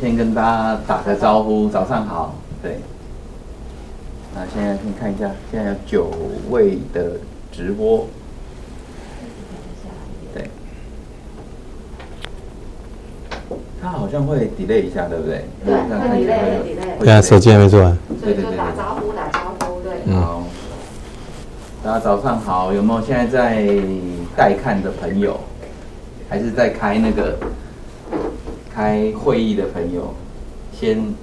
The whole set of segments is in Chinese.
先跟大家打个招呼，早上好。对，那现在先看一下，现在有九位的直播。对，他好像会 delay 一下，对不对？对，会 delay，delay。对啊，手机还没做完。对对对，打招呼，打招呼，对。好，大家早上好，有没有现在在待看的朋友，还是在开那个？开会议的朋友，先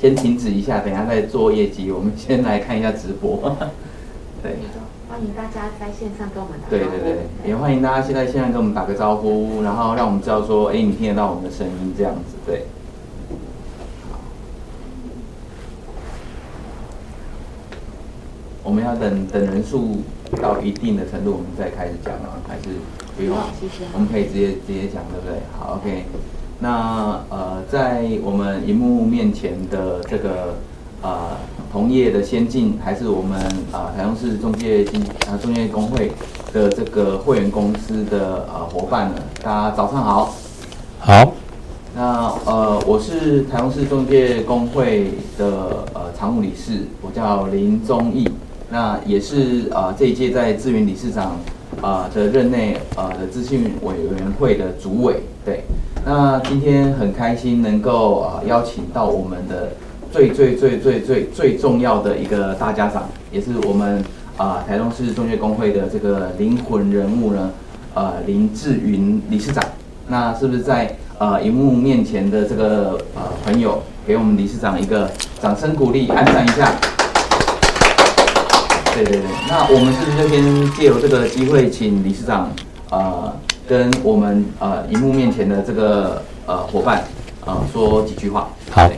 先停止一下，等一下再做业绩。我们先来看一下直播。对，欢迎大家在线上跟我们打招呼。对对对，也欢迎大家现在线上跟我们打个招呼，然后让我们知道说，哎，你听得到我们的声音这样子，对。我们要等等人数到一定的程度，我们再开始讲啊，还是不用？我们可以直接直接讲，对不对？好，OK。那呃，在我们荧幕面前的这个呃同业的先进，还是我们啊、呃、台中市中介经啊中介工会的这个会员公司的呃伙伴呢？大家早上好。好。那呃，我是台中市中介工会的呃常务理事，我叫林宗义。那也是呃这一届在智云理事长啊、呃、的任内呃的资讯委员会的主委，对。那今天很开心能够啊邀请到我们的最最最最最最重要的一个大家长，也是我们啊台中市中学工会的这个灵魂人物呢，呃林志云理事长。那是不是在呃荧幕面前的这个呃朋友，给我们理事长一个掌声鼓励，按赞一下？对对对，那我们是不是就先借由这个机会，请理事长呃。跟我们呃荧幕面前的这个呃伙伴呃说几句话。好，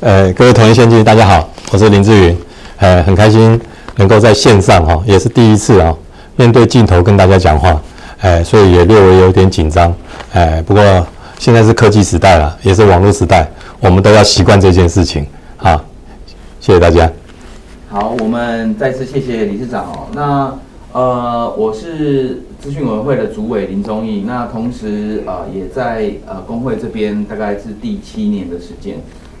呃各位同业先进大家好，我是林志云，呃很开心能够在线上哈、哦，也是第一次啊、哦，面对镜头跟大家讲话，呃所以也略微有点紧张，呃不过现在是科技时代了，也是网络时代，我们都要习惯这件事情。好，谢谢大家。好，我们再次谢谢理事长哦。那呃我是。资讯委员会的主委林宗义，那同时呃也在呃工会这边大概是第七年的时间。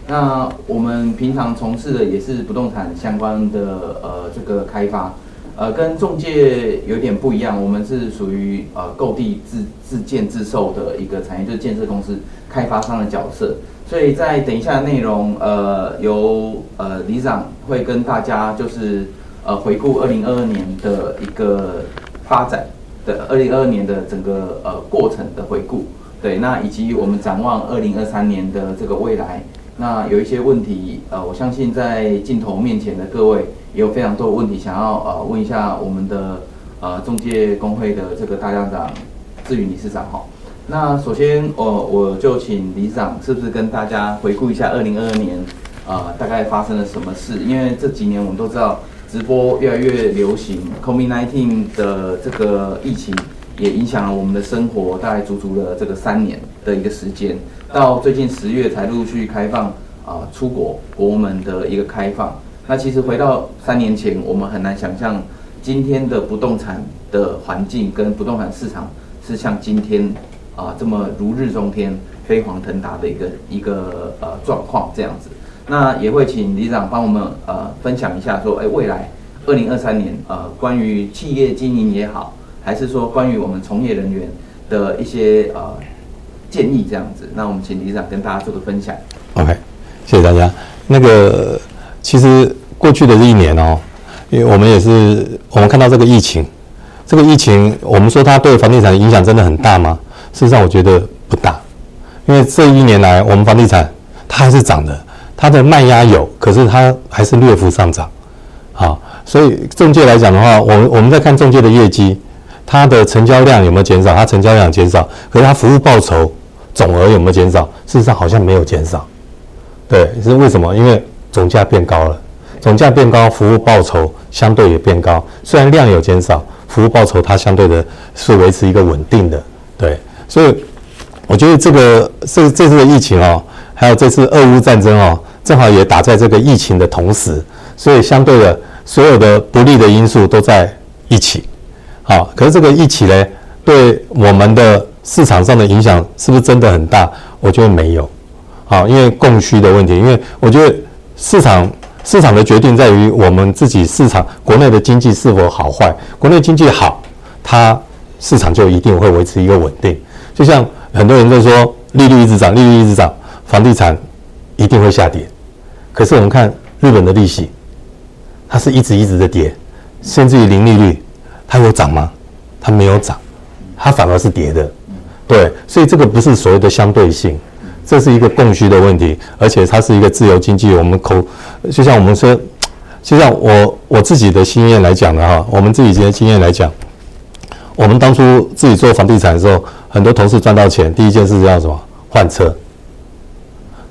那我们平常从事的也是不动产相关的呃这个开发，呃跟中介有点不一样，我们是属于呃购地自自建自售的一个产业，就是建设公司开发商的角色。所以在等一下内容，呃由呃理事长会跟大家就是呃回顾二零二二年的一个发展。的二零二二年的整个呃过程的回顾，对，那以及我们展望二零二三年的这个未来，那有一些问题，呃，我相信在镜头面前的各位也有非常多的问题想要呃问一下我们的呃中介公会的这个大家长志云理事长哈。那首先我、我就请理事长是不是跟大家回顾一下二零二二年呃大概发生了什么事？因为这几年我们都知道。直播越来越流行，COVID-19 的这个疫情也影响了我们的生活，大概足足了这个三年的一个时间，到最近十月才陆续开放啊出国国门的一个开放。那其实回到三年前，我们很难想象今天的不动产的环境跟不动产市场是像今天啊这么如日中天、飞黄腾达的一个一个呃状况这样子。那也会请理事长帮我们呃分享一下，说，哎，未来二零二三年呃，关于企业经营也好，还是说关于我们从业人员的一些呃建议这样子。那我们请理事长跟大家做个分享。OK，谢谢大家。那个其实过去的这一年哦，因为我们也是我们看到这个疫情，这个疫情我们说它对房地产的影响真的很大吗？事实上我觉得不大，因为这一年来我们房地产它还是涨的。它的卖压有，可是它还是略幅上涨，好，所以中介来讲的话，我们我们在看中介的业绩，它的成交量有没有减少？它成交量减少，可是它服务报酬总额有没有减少？事实上好像没有减少，对，是为什么？因为总价变高了，总价变高，服务报酬相对也变高，虽然量有减少，服务报酬它相对的是维持一个稳定的，对，所以我觉得这个这这次的疫情哦，还有这次俄乌战争哦。正好也打在这个疫情的同时，所以相对的所有的不利的因素都在一起。好，可是这个一起呢，对我们的市场上的影响是不是真的很大？我觉得没有。好，因为供需的问题，因为我觉得市场市场的决定在于我们自己市场国内的经济是否好坏。国内经济好，它市场就一定会维持一个稳定。就像很多人都说利率一直涨，利率一直涨，房地产一定会下跌。可是我们看日本的利息，它是一直一直的跌，甚至于零利率，它有涨吗？它没有涨，它反而是跌的。对，所以这个不是所谓的相对性。这是一个供需的问题，而且它是一个自由经济。我们口就像我们说，就像我我自己的经验来讲的哈，我们自己的经验来讲，我们当初自己做房地产的时候，很多同事赚到钱，第一件事要什么？换车。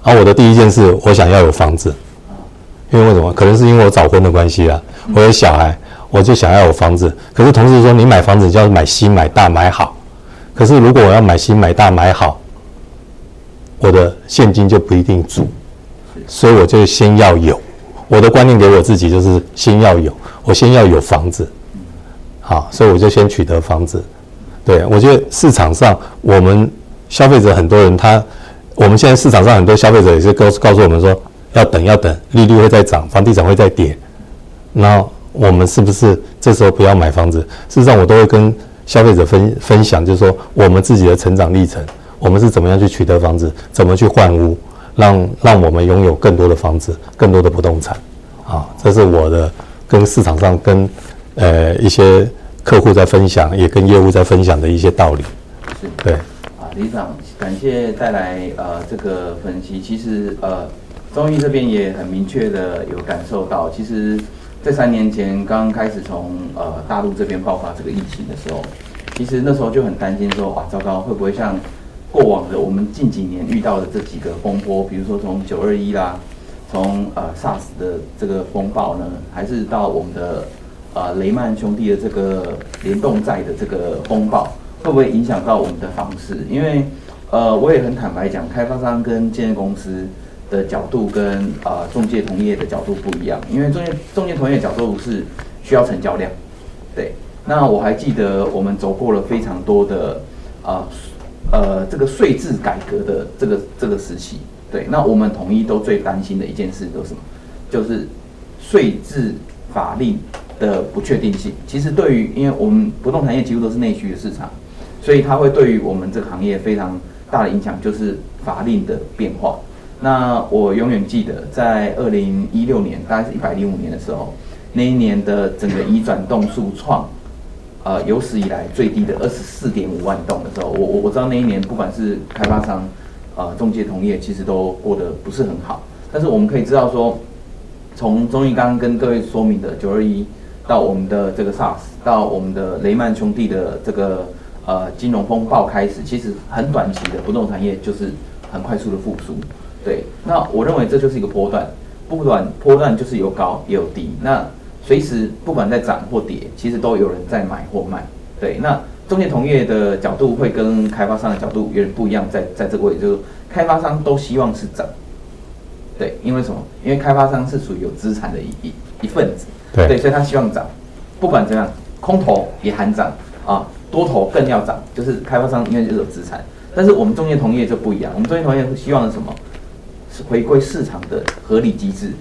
然后我的第一件事，我想要有房子，因为为什么？可能是因为我早婚的关系啊，我有小孩，我就想要有房子。可是同事说，你买房子就要买新、买大、买好。可是如果我要买新、买大、买好，我的现金就不一定足，所以我就先要有。我的观念给我自己就是先要有，我先要有房子，好，所以我就先取得房子。对，我觉得市场上我们消费者很多人他，我们现在市场上很多消费者也是告告诉我们说要等要等，利率会再涨，房地产会再跌。那我们是不是这时候不要买房子？事实上，我都会跟消费者分分享，就是说我们自己的成长历程。我们是怎么样去取得房子？怎么去换屋？让让我们拥有更多的房子，更多的不动产，啊，这是我的跟市场上跟呃一些客户在分享，也跟业务在分享的一些道理。是，对。啊，理事长，感谢带来呃这个分析。其实呃，中医这边也很明确的有感受到，其实，在三年前刚刚开始从呃大陆这边爆发这个疫情的时候，其实那时候就很担心说，啊，糟糕，会不会像过往的我们近几年遇到的这几个风波，比如说从九二一啦，从呃 SARS 的这个风暴呢，还是到我们的呃雷曼兄弟的这个联动债的这个风暴，会不会影响到我们的房市？因为呃我也很坦白讲，开发商跟建设公司的角度跟呃中介同业的角度不一样，因为中介中介同业的角度是需要成交量，对。那我还记得我们走过了非常多的啊。呃呃，这个税制改革的这个这个时期，对，那我们统一都最担心的一件事都是什么？就是税制法令的不确定性。其实对于，因为我们不动产业几乎都是内需的市场，所以它会对于我们这个行业非常大的影响，就是法令的变化。那我永远记得，在二零一六年，大概是一百零五年的时候，那一年的整个移转栋数创。呃，有史以来最低的二十四点五万栋的时候，我我我知道那一年不管是开发商，呃，中介同业其实都过得不是很好。但是我们可以知道说，从中医刚刚跟各位说明的九二一，到我们的这个 SARS，到我们的雷曼兄弟的这个呃金融风暴开始，其实很短期的不动产业就是很快速的复苏。对，那我认为这就是一个波段，不管波段就是有高也有低。那随时不管在涨或跌，其实都有人在买或卖。对，那中介同业的角度会跟开发商的角度有点不一样，在在这个位，就是开发商都希望是涨。对，因为什么？因为开发商是属于有资产的一一一份子。对，所以他希望涨。不管怎样，空头也喊涨啊，多头更要涨。就是开发商因为就是有资产，但是我们中介同业就不一样。我们中介同业希望是什么？是回归市场的合理机制。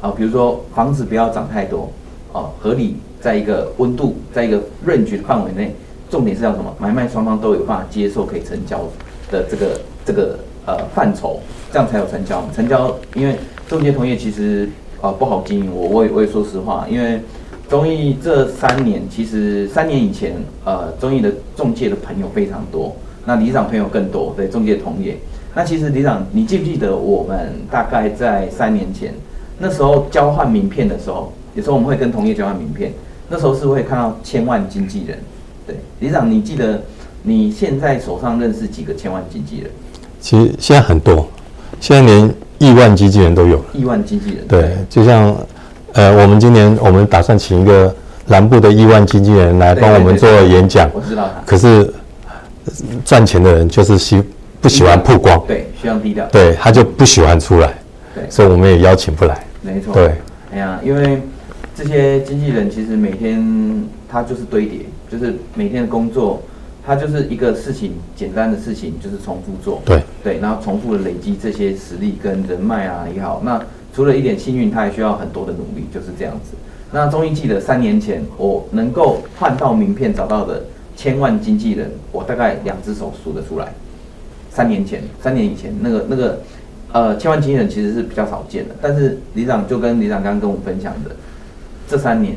啊，比如说房子不要涨太多，啊，合理在一个温度，在一个 range 的范围内，重点是要什么？买卖双方都有办法接受可以成交的这个这个呃范畴，这样才有成交。成交，因为中介同业其实啊不好经营，我我也我也说实话，因为中艺这三年其实三年以前，呃，中艺的中介的朋友非常多，那李长朋友更多，对中介同业。那其实李长，你记不记得我们大概在三年前？那时候交换名片的时候，有时候我们会跟同业交换名片。那时候是会看到千万经纪人，对，李长，你记得你现在手上认识几个千万经纪人？其实现在很多，现在连亿万经纪人都有了。亿万经纪人，对，就像呃，我们今年我们打算请一个南部的亿万经纪人来帮我们做演讲。我知道他。可是赚钱的人就是喜不喜欢曝光，对，需要低调，对，他就不喜欢出来。对，所以我们也邀请不来。没错。对。哎呀，因为这些经纪人其实每天他就是堆叠，就是每天的工作它就是一个事情，简单的事情就是重复做，对对，然后重复的累积这些实力跟人脉啊也好。那除了一点幸运，它还需要很多的努力，就是这样子。那终于记得三年前我能够换到名片找到的千万经纪人，我大概两只手数得出来。三年前，三年以前，那个那个呃千万经纪人其实是比较少见的。但是李长就跟李长刚刚跟我们分享的，这三年。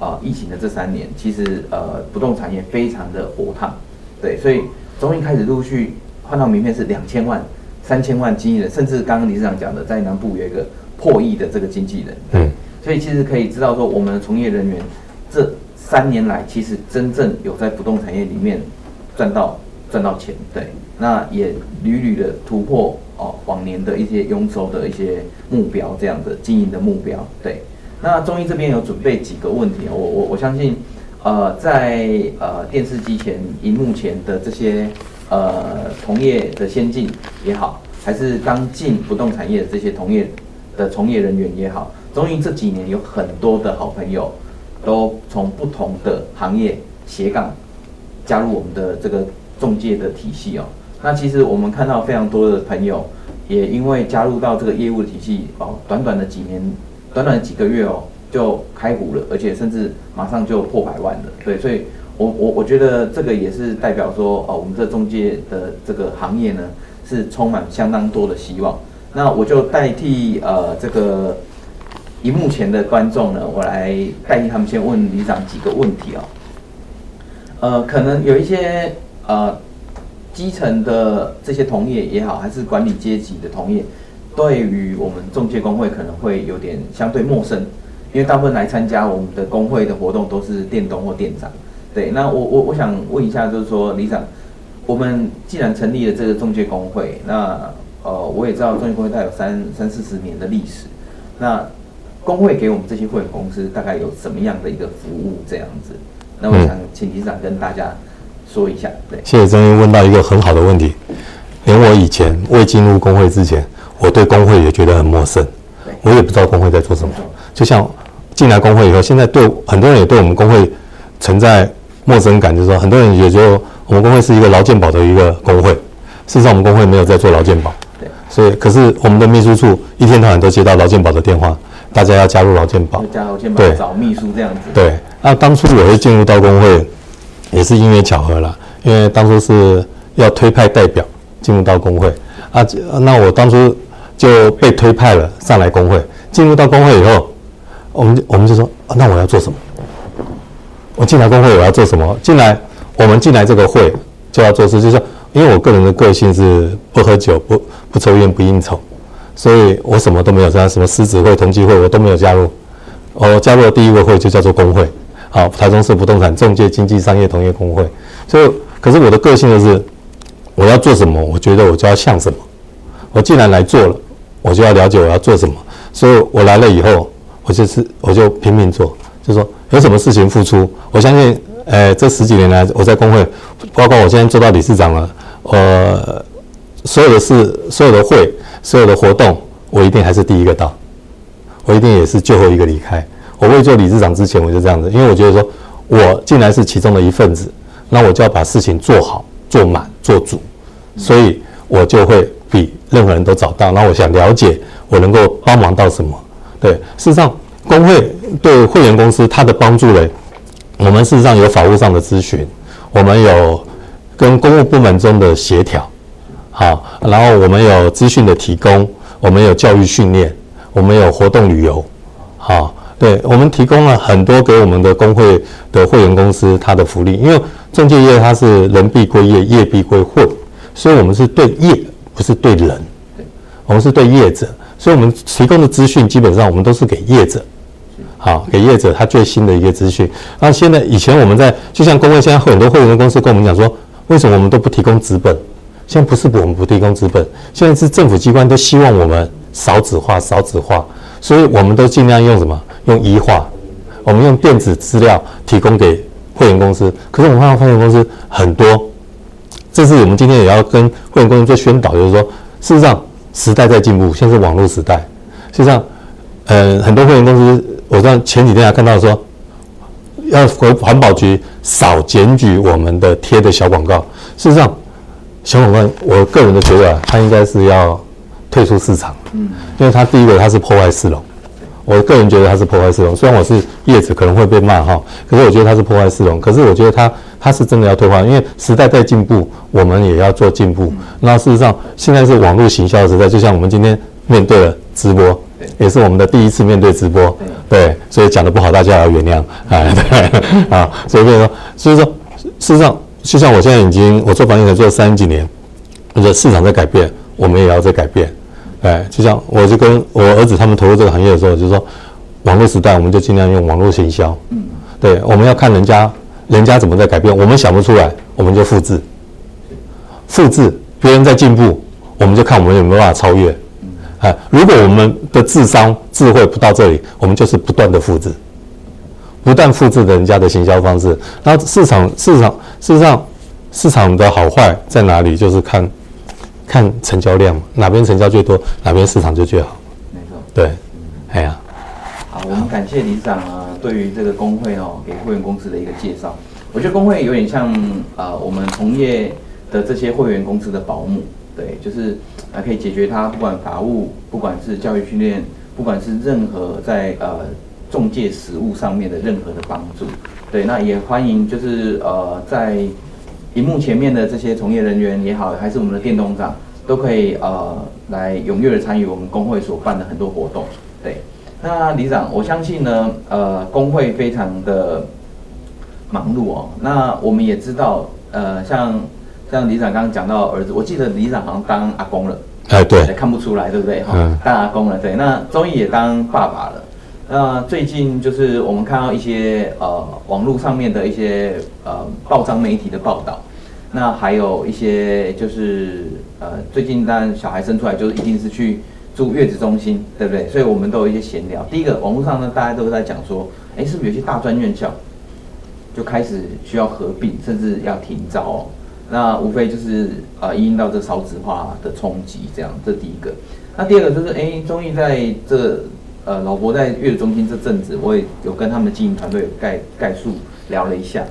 啊，疫情的这三年，其实呃，不动产业非常的火烫，对，所以终于开始陆续换到名片是两千万、三千万经纪人，甚至刚刚理事长讲的，在南部有一个破亿的这个经纪人，对，所以其实可以知道说，我们的从业人员这三年来，其实真正有在不动产业里面赚到赚到钱，对，那也屡屡的突破哦往年的一些营收的一些目标，这样的经营的目标，对。那中医这边有准备几个问题，我我我相信，呃，在呃电视机前、荧幕前的这些呃同业的先进也好，还是刚进不动产业的这些同业的从业人员也好，中医这几年有很多的好朋友都从不同的行业斜杠加入我们的这个中介的体系哦。那其实我们看到非常多的朋友也因为加入到这个业务体系哦，短短的几年。短短几个月哦，就开户了，而且甚至马上就破百万了。对，所以我我我觉得这个也是代表说，哦，我们这中介的这个行业呢，是充满相当多的希望。那我就代替呃这个荧幕前的观众呢，我来代替他们先问里长几个问题哦。呃，可能有一些呃基层的这些同业也好，还是管理阶级的同业。对于我们中介公会可能会有点相对陌生，因为大部分来参加我们的工会的活动都是店东或店长。对，那我我我想问一下，就是说，李长，我们既然成立了这个中介公会，那呃，我也知道中介公会它有三三四十年的历史，那工会给我们这些会员公司大概有什么样的一个服务这样子？那我想请李长跟大家说一下。对，谢谢曾英问到一个很好的问题，连我以前未进入工会之前。我对工会也觉得很陌生，我也不知道工会在做什么。就像进来工会以后，现在对很多人也对我们工会存在陌生感，就是说很多人也就我们工会是一个劳健保的一个工会。事实上，我们工会没有在做劳健保，所以可是我们的秘书处一天到晚都接到劳健保的电话，大家要加入劳健保，加劳健保，对，找秘书这样子。对，那当初我会进入到工会，也是因为巧合了，因为当初是要推派代表进入到工会啊，那我当初。就被推派了上来工会，进入到工会以后，我们我们就说，那我要做什么？我进来工会我要做什么？进来我们进来这个会就要做事，就是因为我个人的个性是不喝酒、不不抽烟、不应酬，所以我什么都没有加，什么狮子会、同济会我都没有加入。我加入的第一个会就叫做工会，好，台中市不动产中介经济商业同业公会。所以，可是我的个性就是，我要做什么，我觉得我就要像什么。我既然来做了。我就要了解我要做什么，所以我来了以后，我就是我就拼命做，就说有什么事情付出。我相信，呃，这十几年来我在工会，包括我现在做到理事长了，呃，所有的事、所有的会、所有的活动，我一定还是第一个到，我一定也是最后一个离开。我未做理事长之前，我就这样子，因为我觉得说，我进来是其中的一份子，那我就要把事情做好、做满、做足，所以我就会。任何人都找到，那我想了解我能够帮忙到什么？对，事实上，工会对会员公司它的帮助呢，我们事实上有法务上的咨询，我们有跟公务部门中的协调，好，然后我们有资讯的提供，我们有教育训练，我们有活动旅游，好，对，我们提供了很多给我们的工会的会员公司它的福利，因为中介业它是人必归业，业必归会，所以我们是对业。不是对人，我们是对业者，所以我们提供的资讯基本上我们都是给业者，好，给业者他最新的一个资讯。那现在以前我们在就像工会，现在很多会员的公司跟我们讲说，为什么我们都不提供纸本？现在不是我们不提供纸本，现在是政府机关都希望我们少纸化、少纸化，所以我们都尽量用什么？用 e 化，我们用电子资料提供给会员公司。可是我们看到会员公司很多。这是我们今天也要跟会员公司做宣导，就是说，事实上时代在进步，现在是网络时代。事实上，呃，很多会员公司，我在前几天还看到说，要回环保局少检举我们的贴的小广告。事实上，小广告，我个人的觉得啊，它应该是要退出市场。嗯，因为它第一个它是破坏市容，我个人觉得它是破坏市容。虽然我是业者，可能会被骂哈，可是我觉得它是破坏市容。可是我觉得它它是真的要退化，因为时代在进步，我们也要做进步。那事实上，现在是网络行销的时代，就像我们今天面对了直播。也是我们的第一次面对直播，对，所以讲的不好，大家要原谅，哎，对，啊，所以说，所以说，事实上，就像我现在已经我做房地产做了三十几年，我觉得市场在改变，我们也要在改变，哎，就像我就跟我儿子他们投入这个行业的时候，就是说，网络时代，我们就尽量用网络行销，嗯，对，我们要看人家人家怎么在改变，我们想不出来，我们就复制，复制别人在进步，我们就看我们有没有办法超越。啊，如果我们的智商智慧不到这里，我们就是不断的复制，不断复制人家的行销方式。然后市场市场事实上市场的好坏在哪里？就是看看成交量，哪边成交最多，哪边市场就最好。没错，对，哎呀，好，我们感谢理事长啊，对于这个工会哦，给会员公司的一个介绍。我觉得工会有点像呃，我们从业的这些会员公司的保姆。对，就是啊，可以解决他不管法务，不管是教育训练，不管是任何在呃中介实务上面的任何的帮助。对，那也欢迎就是呃在荧幕前面的这些从业人员也好，还是我们的店东长，都可以呃来踊跃的参与我们工会所办的很多活动。对，那理事长，我相信呢，呃，工会非常的忙碌哦。那我们也知道，呃，像。像理事长刚刚讲到儿子，我记得理事长好像当阿公了，哎对，看不出来对不对？哈、嗯，当阿公了，对。那宗毅也当爸爸了。那最近就是我们看到一些呃网络上面的一些呃报章媒体的报道，那还有一些就是呃最近当然小孩生出来就是一定是去住月子中心，对不对？所以我们都有一些闲聊。第一个网络上呢，大家都在讲说，哎，是不是有些大专院校就开始需要合并，甚至要停招哦？那无非就是呃，因应到这少子化的冲击，这样，这第一个。那第二个就是，哎、欸，终于在这呃，老伯在月子中心这阵子，我也有跟他们经营团队有概概述聊了一下，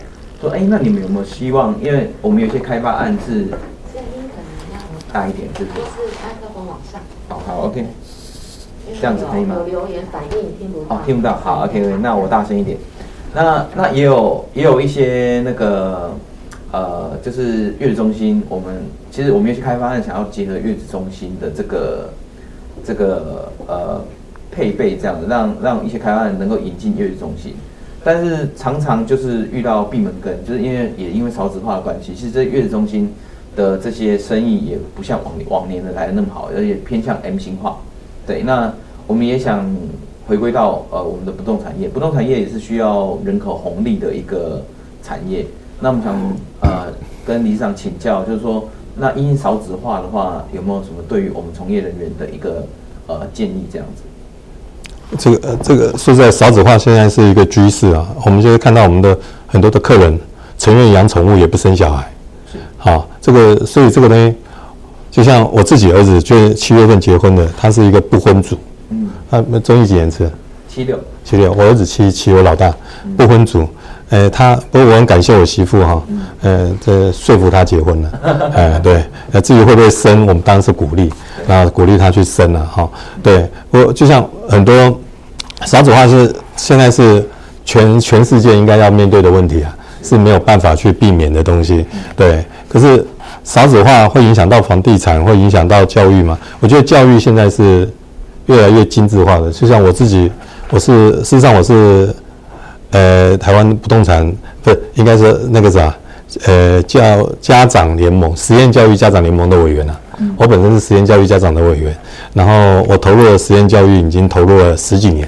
说，哎、欸，那你们有没有希望？因为我们有些开发案是声音可能要大一点，是不是？是麦克风往上。好好，OK，这样子可以吗？有留言反映听不到。哦，听不到，好，OK，那我大声一点。那那也有也有一些那个。呃，就是月子中心，我们其实我们有些开发案，想要结合月子中心的这个这个呃配备，这样子让让一些开发案能够引进月子中心，但是常常就是遇到闭门羹，就是因为也因为少子化的关系，其实这月子中心的这些生意也不像往往年的来的那么好，而且偏向 M 型化。对，那我们也想回归到呃我们的不动产业，不动产业也是需要人口红利的一个产业。那我们想呃跟理事长请教，就是说，那因少子化的话，有没有什么对于我们从业人员的一个呃建议这样子？这个呃这个说实在，少子化现在是一个趋势啊。我们就会看到我们的很多的客人，情愿养宠物也不生小孩。是。好，这个所以这个呢，就像我自己儿子，就七月份结婚的，他是一个不婚族。嗯。他那中医几年次？七六。七六，我儿子七七，我老大，不婚族。呃，他不过我很感谢我媳妇哈，呃，这说服他结婚了，呃，对，呃，至于会不会生，我们当然是鼓励，那鼓励他去生了哈。对，我就像很多少子化是现在是全全世界应该要面对的问题啊，是没有办法去避免的东西。对，可是少子化会影响到房地产，会影响到教育嘛？我觉得教育现在是越来越精致化的，就像我自己，我是事实上我是。呃，台湾不动产不是应该是那个啥，呃，叫家长联盟实验教育家长联盟的委员啊。嗯、我本身是实验教育家长的委员，然后我投入了实验教育已经投入了十几年，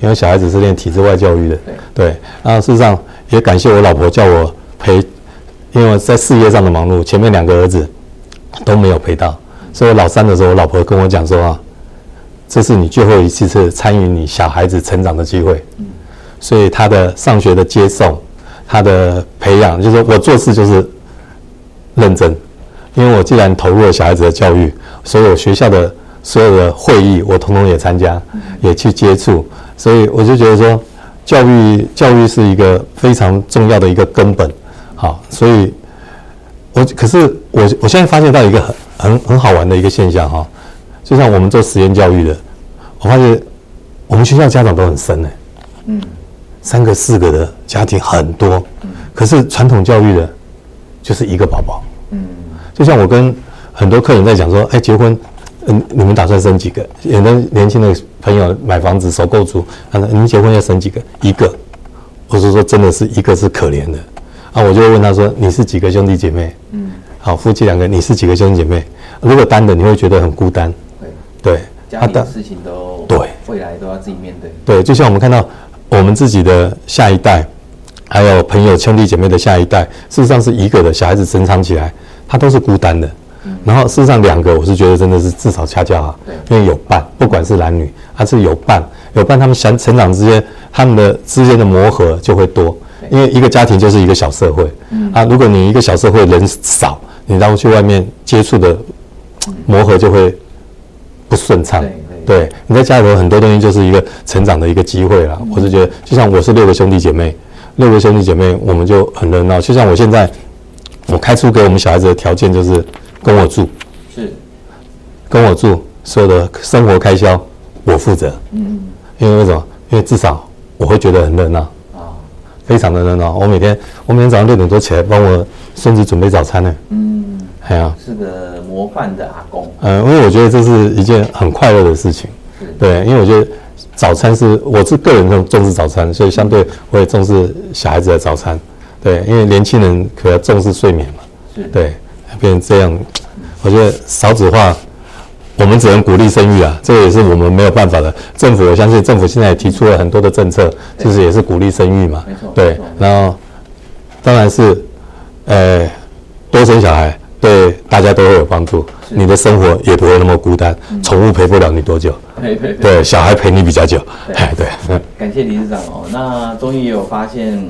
因为小孩子是练体制外教育的。对，那事实上也感谢我老婆叫我陪，因为我在事业上的忙碌，前面两个儿子都没有陪到，所以我老三的时候，我老婆跟我讲说啊，这是你最后一次次参与你小孩子成长的机会。嗯所以他的上学的接送，他的培养，就是说我做事就是认真，因为我既然投入了小孩子的教育，所有学校的所有的会议我统统也参加，也去接触，所以我就觉得说，教育教育是一个非常重要的一个根本，好，所以我可是我我现在发现到一个很很很好玩的一个现象哈，就像我们做实验教育的，我发现我们学校家长都很深呢，嗯，三个四个的家庭很多，可是传统教育的，就是一个宝宝，嗯，就像我跟很多客人在讲说，哎，结婚。嗯，你们打算生几个？有的年轻的朋友买房子首购族，啊，你们结婚要生几个？一个。我是说，真的是一个是可怜的。啊，我就会问他说：“你是几个兄弟姐妹？”嗯，好，夫妻两个，你是几个兄弟姐妹？如果单的，你会觉得很孤单。对，对，家里的事情都对，未来都要自己面对。对，就像我们看到我们自己的下一代，还有朋友兄弟姐妹的下一代，事实上是一个的小孩子成长起来，他都是孤单的。然后事实上两个，我是觉得真的是至少恰恰好，因为有伴，不管是男女，还是有伴，有伴，他们想成长之间，他们的之间的磨合就会多，因为一个家庭就是一个小社会，啊，如果你一个小社会人少，你然后去外面接触的磨合就会不顺畅，对，你在家里头很多东西就是一个成长的一个机会了，我是觉得，就像我是六个兄弟姐妹，六个兄弟姐妹我们就很热闹，就像我现在，我开出给我们小孩子的条件就是。跟我住，是，跟我住，所有的生活开销我负责。嗯，因为为什么？因为至少我会觉得很热闹啊，非常的热闹。我每天，我每天早上六点多起来帮我孙子准备早餐呢。嗯，哎呀，是个模范的阿公。嗯，因为我觉得这是一件很快乐的事情。对，因为我觉得早餐是我是个人重重视早餐，所以相对我也重视小孩子的早餐。对，因为年轻人可要重视睡眠嘛。是，对。变成这样，我觉得少子化，我们只能鼓励生育啊，这个也是我们没有办法的。政府，我相信政府现在也提出了很多的政策，就是也是鼓励生育嘛。没错。对，然后当然是，呃，多生小孩对大家都会有帮助，你的生活也不会那么孤单。宠物陪不了你多久，对，小孩陪你比较久。哎，对。感谢理事长哦，那终于有发现，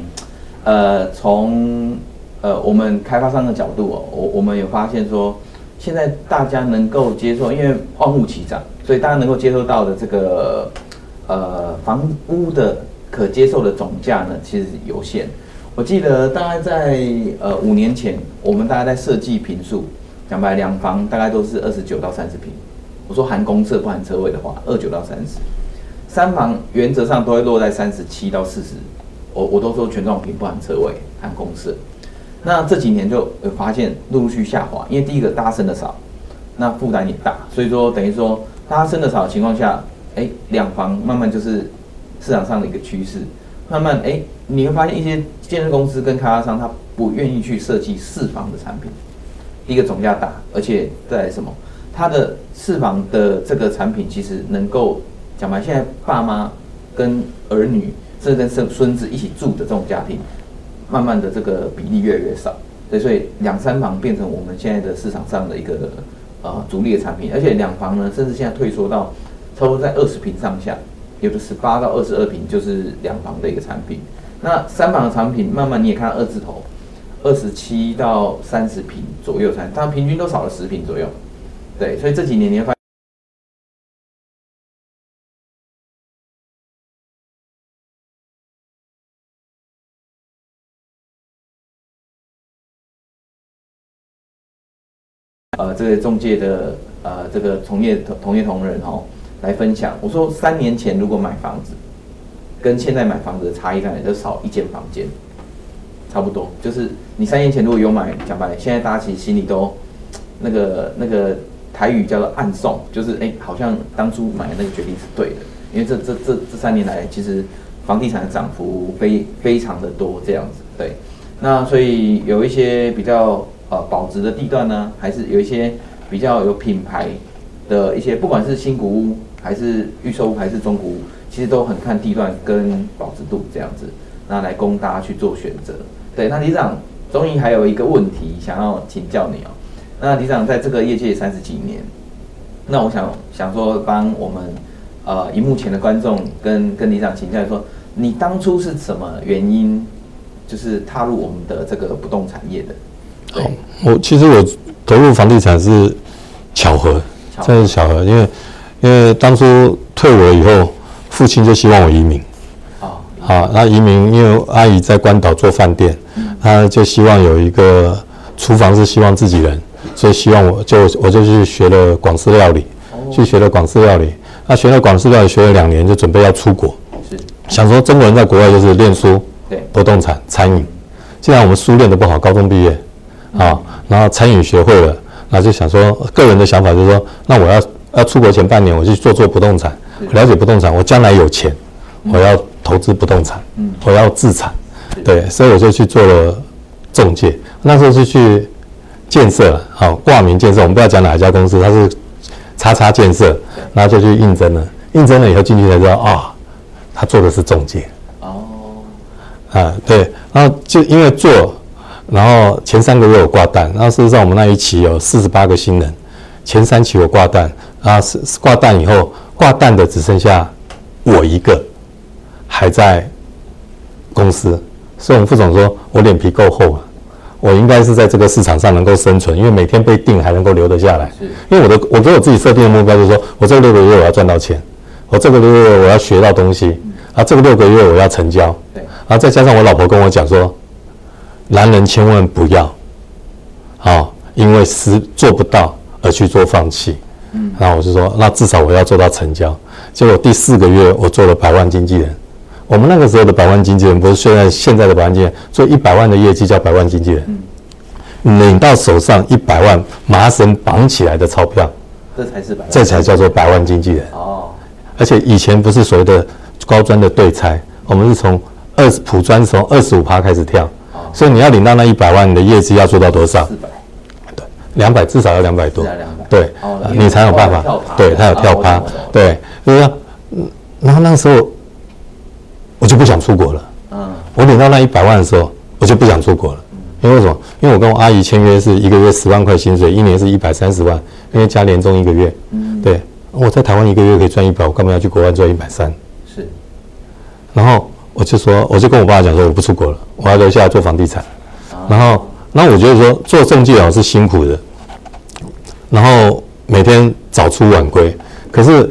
呃，从。呃，我们开发商的角度哦，我我们有发现说，现在大家能够接受，因为万物齐涨，所以大家能够接受到的这个呃房屋的可接受的总价呢，其实有限。我记得大概在呃五年前，我们大概在设计平数，讲白两房大概都是二十九到三十平。我说含公厕不含车位的话，二九到三十。三房原则上都会落在三十七到四十。我我都说全幢平不含车位，含公厕。那这几年就发现陆陆续下滑，因为第一个大家生的少，那负担也大，所以说等于说大家生的少的情况下，哎，两房慢慢就是市场上的一个趋势，慢慢哎，你会发现一些建设公司跟开发商他不愿意去设计四房的产品，一个总价大，而且在什么，他的四房的这个产品其实能够讲白，现在爸妈跟儿女甚至跟孙孙子一起住的这种家庭。慢慢的，这个比例越来越少，对，所以两三房变成我们现在的市场上的一个呃主力的产品，而且两房呢，甚至现在退缩到差不多在二十平上下，有的十八到二十二平就是两房的一个产品。那三房的产品，慢慢你也看二字头，二十七到三十平左右才，它平均都少了十平左右，对，所以这几年你会发。呃，这个中介的呃，这个从业同同业同仁哦，来分享。我说三年前如果买房子，跟现在买房子的差异大概就少一间房间，差不多。就是你三年前如果有买，讲白，现在大家其实心里都那个那个台语叫做暗送，就是哎，好像当初买那个决定是对的。因为这这这这三年来，其实房地产的涨幅非非常的多，这样子。对，那所以有一些比较。呃，保值的地段呢，还是有一些比较有品牌的一些，不管是新古屋还是预售屋还是中古屋，其实都很看地段跟保值度这样子，那来供大家去做选择。对，那理事长终于还有一个问题想要请教你哦。那理事长在这个业界三十几年，那我想想说帮我们呃荧幕前的观众跟跟理事长请教说，你当初是什么原因就是踏入我们的这个不动产业的？好，我其实我投入房地产是巧合，真的是巧合，因为因为当初退伍了以后，父亲就希望我移民，啊，好，那移民因为阿姨在关岛做饭店，她就希望有一个厨房是希望自己人，所以希望我就我就去学了广式料理，去学了广式料理。那学了广式料理学了两年，就准备要出国，想说中国人在国外就是念书、对。不动产、餐饮。既然我们书念的不好，高中毕业，啊，然后餐饮学会了，那就想说个人的想法就是说，那我要要出国前半年，我去做做不动产，了解不动产，我将来有钱，我要投资不动产，我要自产，对，所以我就去做了中介。那时候是去建设，好挂名建设，我们不要讲哪一家公司，它是叉叉建设，然后就去应征了，应征了以后进去才知道啊，他做的是中介。哦。啊，对，然后就因为做，然后前三个月我挂单，然后事实上我们那一期有四十八个新人，前三期我挂单，然后是挂单以后挂单的只剩下我一个还在公司，所以我们副总说我脸皮够厚啊，我应该是在这个市场上能够生存，因为每天被定还能够留得下来，因为我的我给我自己设定的目标就是说我这六个月我要赚到钱，我这个六个月我要学到东西，啊，这个六个月我要成交。然后再加上我老婆跟我讲说，男人千万不要，啊、哦，因为是做不到而去做放弃。嗯，然后我就说，那至少我要做到成交。结果第四个月我做了百万经纪人。我们那个时候的百万经纪人不是现在现在的百万经纪人，做一百万的业绩叫百万经纪人。嗯，领到手上一百万麻绳绑起来的钞票，这才是百万，这才叫做百万经纪人。哦，而且以前不是所谓的高专的对拆，我们是从。二十普专从二十五趴开始跳，所以你要领到那一百万，你的业绩要做到多少？四百，对，两百至少要两百多，对，你才有办法。对，他有跳趴，对，就是说，然后那个时候我就不想出国了。嗯，我领到那一百万的时候，我就不想出国了。因为为什么？因为我跟我阿姨签约是一个月十万块薪水，一年是一百三十万，因为加年终一个月。嗯，对，我在台湾一个月可以赚一百，我干嘛要去国外赚一百三？是，然后。我就说，我就跟我爸讲说，我不出国了，我要留下来做房地产。然后，那我觉得说，做中介哦是辛苦的，然后每天早出晚归。可是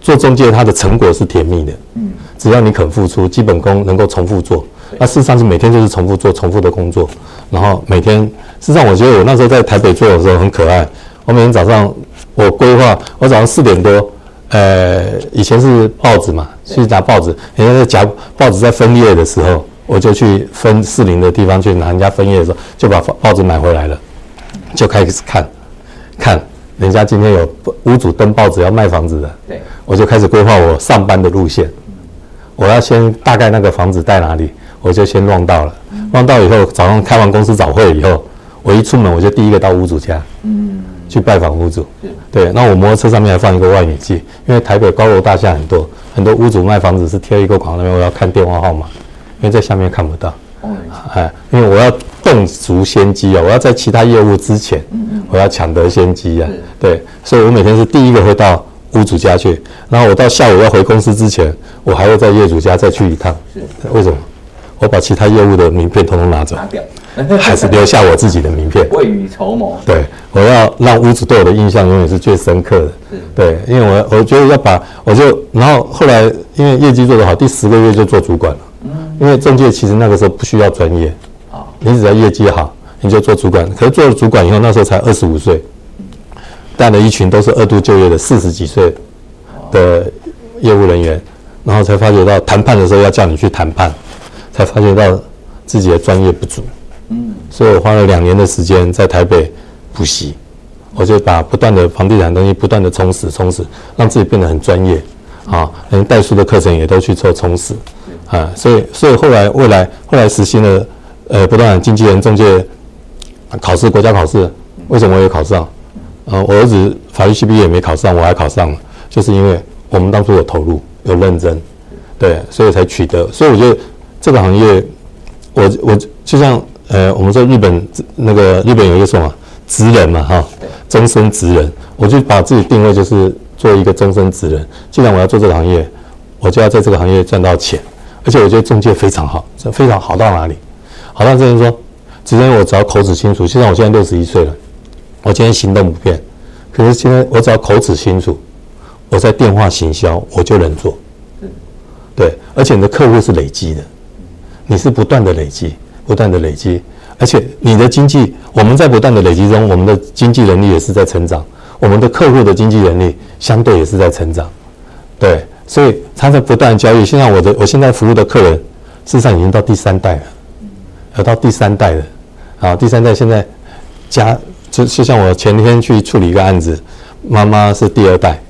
做中介，它的成果是甜蜜的。嗯，只要你肯付出，基本功能够重复做。那事实上是每天就是重复做，重复的工作。然后每天，事实上我觉得我那时候在台北做的时候很可爱。我每天早上我规划，我早上四点多。呃，以前是报纸嘛，去拿报纸。人家在夹报纸在分页的时候，我就去分士林的地方去拿人家分页的时候，就把报纸买回来了，就开始看，看人家今天有屋主登报纸要卖房子的，对，我就开始规划我上班的路线。我要先大概那个房子在哪里，我就先乱到了，乱到以后早上开完公司早会以后，我一出门我就第一个到屋主家。嗯。去拜访屋主，对，那我摩托车上面还放一个外语器，因为台北高楼大厦很多，很多屋主卖房子是贴一个广告，那边我要看电话号码，因为在下面看不到，哎，因为我要动足先机啊，我要在其他业务之前，我要抢得先机啊，对，所以我每天是第一个会到屋主家去，然后我到下午要回公司之前，我还会在业主家再去一趟，为什么？我把其他业务的名片通通拿走，还是留下我自己的名片。未雨绸缪。对，我要让屋主对我的印象永远是最深刻的。对，因为我我觉得要把，我就然后后来因为业绩做得好，第十个月就做主管了。嗯。因为中介其实那个时候不需要专业，啊，你只要业绩好，你就做主管。可是做了主管以后，那时候才二十五岁，带了一群都是二度就业的四十几岁的业务人员，然后才发觉到谈判的时候要叫你去谈判。才发觉到自己的专业不足，嗯，所以我花了两年的时间在台北补习，我就把不断的房地产东西不断的充实充实，让自己变得很专业，啊，连代书的课程也都去做充实，啊，所以所以后来未来后来实行了呃不断经纪人中介考试国家考试，为什么我也考上？呃，我儿子法律系毕业也没考上，我还考上了，就是因为我们当初有投入有认真，对，所以才取得，所以我觉得。这个行业，我我就像呃，我们说日本那个日本有一个什么职人嘛哈，终身职人，我就把自己定位就是做一个终身职人。既然我要做这个行业，我就要在这个行业赚到钱，而且我觉得中介非常好，这非常好到哪里？好那这人说，只要我只要口齿清楚，就像我现在六十一岁了，我今天行动不便，可是现在我只要口齿清楚，我在电话行销我就能做。对，而且你的客户是累积的，你是不断的累积，不断的累积，而且你的经济，我们在不断的累积中，我们的经济能力也是在成长，我们的客户的经济能力相对也是在成长，对，所以他在不断交易。现在我的我现在服务的客人，事实上已经到第三代了，而到第三代了，啊，第三代现在加就就像我前天去处理一个案子，妈妈是第二代。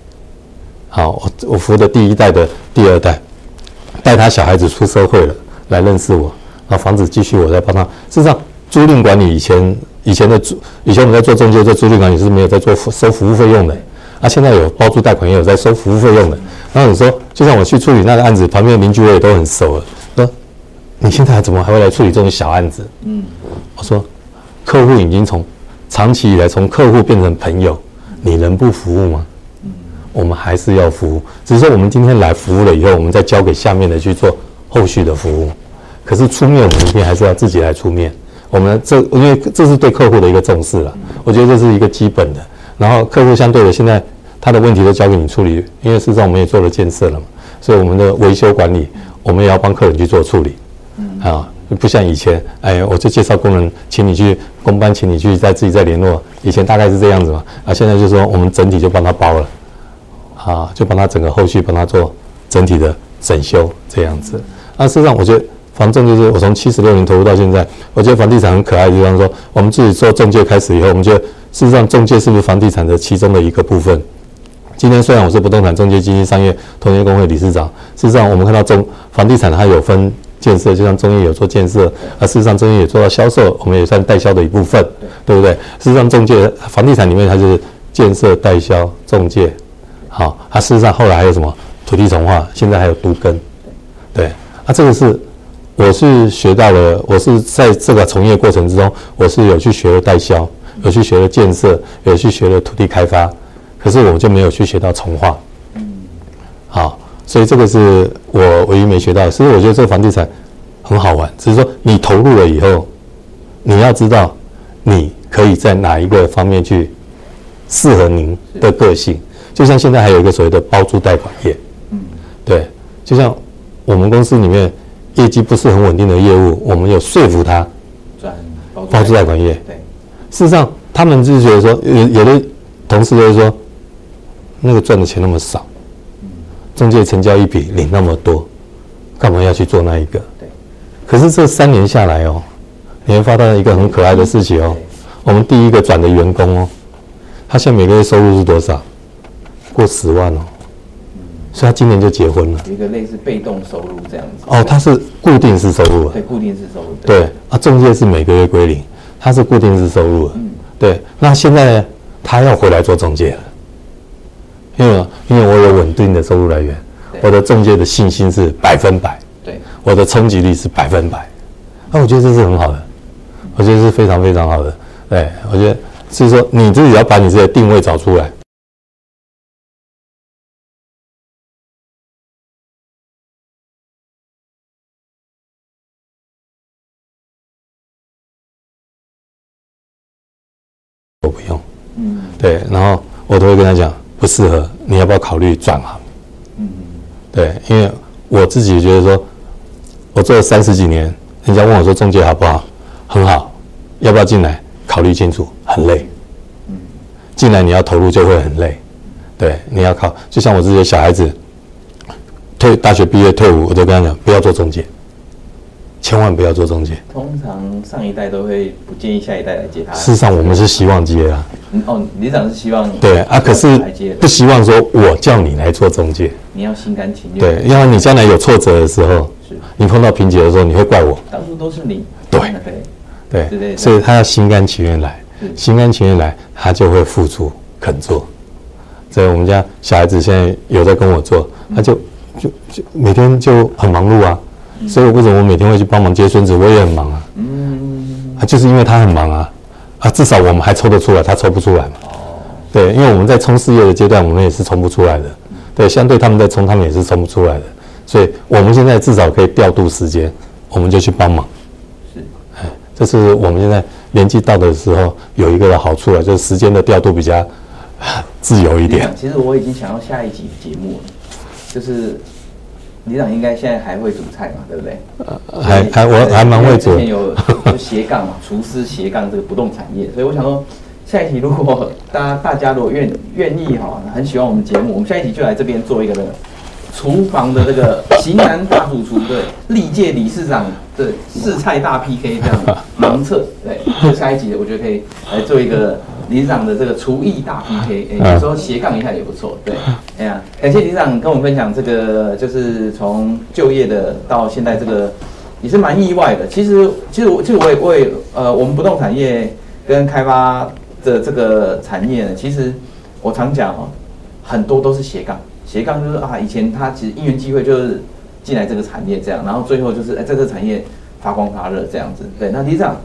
好，我我服务的第一代的第二代，带他小孩子出社会了，来认识我，啊房子继续我在帮他。事实上，租赁管理以前以前的租，以前我们在做中介做租赁管理是没有在做收服务费用的，啊，现在有包租贷款也有在收服务费用的。然后你说，就像我去处理那个案子，旁边的邻居我也都很熟了，你现在怎么还会来处理这种小案子？嗯，我说客户已经从长期以来从客户变成朋友，你能不服务吗？嗯我们还是要服务，只是说我们今天来服务了以后，我们再交给下面的去做后续的服务。可是出面，我们一定还是要自己来出面。我们这因为这是对客户的一个重视了，我觉得这是一个基本的。然后客户相对的，现在他的问题都交给你处理，因为事实上我们也做了建设了嘛，所以我们的维修管理，我们也要帮客人去做处理。啊，不像以前，哎，我就介绍工人，请你去工班，请你去再自己再联络。以前大概是这样子嘛，啊，现在就是说我们整体就帮他包了。啊，就帮他整个后续帮他做整体的整修这样子。那事实上，我觉得房仲就是我从七十六年投入到现在，我觉得房地产很可爱的地方说，我们自己做中介开始以后，我们觉得事实上中介是不是房地产的其中的一个部分？今天虽然我是不动产中介经纪商业同业公会理事长，事实上我们看到中房地产它有分建设，就像中介有做建设，而事实上中介也做到销售，我们也算代销的一部分，对不对？事实上中介房地产里面它就是建设、代销、中介。好，它、事实上后来还有什么土地重化，现在还有都根，对，啊，这个是我是学到了，我是在这个从业过程之中，我是有去学了代销，有去学了建设，有去学了土地开发，可是我就没有去学到重划，好，所以这个是我唯一没学到的。所以我觉得这个房地产很好玩，只是说你投入了以后，你要知道你可以在哪一个方面去适合您的个性。就像现在还有一个所谓的包租贷款业，嗯，对，就像我们公司里面业绩不是很稳定的业务，我们有说服他转包租贷款业。对，事实上他们就是觉得说，有有的同事就是说，那个赚的钱那么少，中介成交一笔领那么多，干嘛要去做那一个？对。可是这三年下来哦，你会发现一个很可爱的事情哦，我们第一个转的员工哦，他现在每个月收入是多少？过十万哦，所以他今年就结婚了。有一个类似被动收入这样子。哦，他是固定式收入。对，固定式收入。对啊，中介是每个月归零，他是固定式收入。嗯，对。那现在呢，他要回来做中介了，因为因为我有稳定的收入来源，我的中介的信心是百分百。对，我的冲击力是百分百。那我觉得这是很好的，我觉得是非常非常好的。对，我觉得是说你自己要把你自己的定位找出来。我不用，嗯，对，然后我都会跟他讲不适合，你要不要考虑转行？嗯，对，因为我自己觉得说，我做了三十几年，人家问我说中介好不好？很好，要不要进来？考虑清楚，很累，嗯，进来你要投入就会很累，对，你要靠，就像我自己的小孩子，退大学毕业退伍，我都跟他讲不要做中介。千万不要做中介。通常上一代都会不建议下一代来接他。事实上，我们是希望接啊。哦，理事长是希望。对啊，可是不希望说我叫你来做中介。你要心甘情愿。对，因为你将来有挫折的时候，你碰到瓶颈的时候，你会怪我。当初都是你。对对对，所以他要心甘情愿来，心甘情愿来，他就会付出肯做。所以我们家小孩子现在有在跟我做，他就就就每天就很忙碌啊。所以为什么我每天会去帮忙接孙子？我也很忙啊。嗯，啊，就是因为他很忙啊，啊，至少我们还抽得出来，他抽不出来嘛。哦，对，因为我们在冲事业的阶段，我们也是冲不出来的。对，相对他们在冲，他们也是冲不出来的。所以我们现在至少可以调度时间，我们就去帮忙。是，哎，这是我们现在年纪到的时候有一个的好处了，就是时间的调度比较自由一点。其实我已经想要下一集节目了，就是。里长应该现在还会煮菜嘛，对不对？呃，还还我还蛮会煮。之前有斜杠嘛，厨师斜杠这个不动产业，所以我想说，下一期如果大家大家如果愿愿意哈，很喜欢我们节目，我们下一期就来这边做一个那个厨房的这个型男大主厨对历届理事长的试菜大 PK 这样盲测，对，就下一集我觉得可以来做一个。理事长的这个厨艺大 PK，哎、欸，有时候斜杠一下也不错。对，哎呀，感谢理事长跟我们分享这个，就是从就业的到现在这个，也是蛮意外的。其实，其实我，其实我也，我也，呃，我们不动产业跟开发的这个产业呢，其实我常讲哦，很多都是斜杠。斜杠就是啊，以前他其实因缘际会就是进来这个产业这样，然后最后就是哎，在这个产业发光发热这样子。对，那理事长。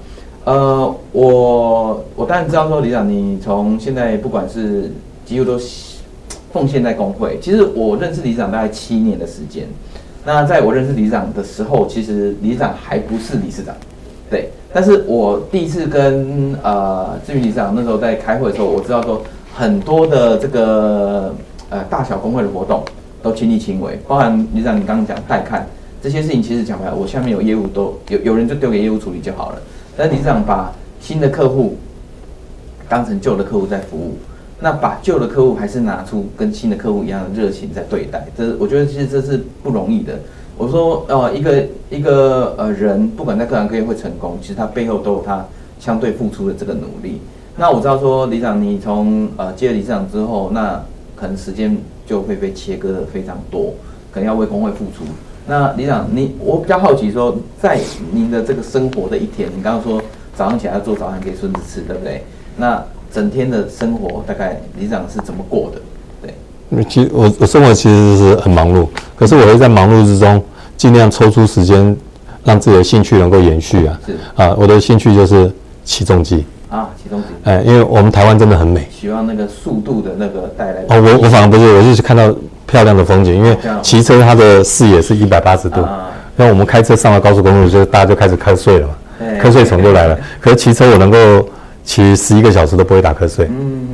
呃，我我当然知道说，理事长，你从现在不管是几乎都奉献在工会。其实我认识理事长大概七年的时间。那在我认识理事长的时候，其实理事长还不是理事长，对。但是我第一次跟呃志云理事长那时候在开会的时候，我知道说很多的这个呃大小工会的活动都亲力亲为，包含理事长你刚刚讲带看这些事情，其实讲白了，我下面有业务都有有人就丢给业务处理就好了。那理事长把新的客户当成旧的客户在服务，那把旧的客户还是拿出跟新的客户一样的热情在对待，这我觉得其实这是不容易的。我说，呃，一个一个呃人，不管在各行各业会成功，其实他背后都有他相对付出的这个努力。那我知道说，李长你从呃接了理事长之后，那可能时间就会被切割的非常多，可能要为工会付出。那理事长，你我比较好奇说，在您的这个生活的一天，你刚刚说早上起来要做早餐给孙子吃，对不对？那整天的生活大概理事长是怎么过的？对，其实我我生活其实是很忙碌，可是我会在忙碌之中尽量抽出时间，让自己的兴趣能够延续啊。是啊，我的兴趣就是起重机啊，启动机。哎，因为我们台湾真的很美，希望那个速度的那个带来。哦，我我反而不是，我就是看到。漂亮的风景，因为骑车它的视野是一百八十度，那我们开车上了高速公路，就大家就开始瞌睡了嘛，瞌睡虫就来了。可是骑车我能够骑十一个小时都不会打瞌睡。嗯。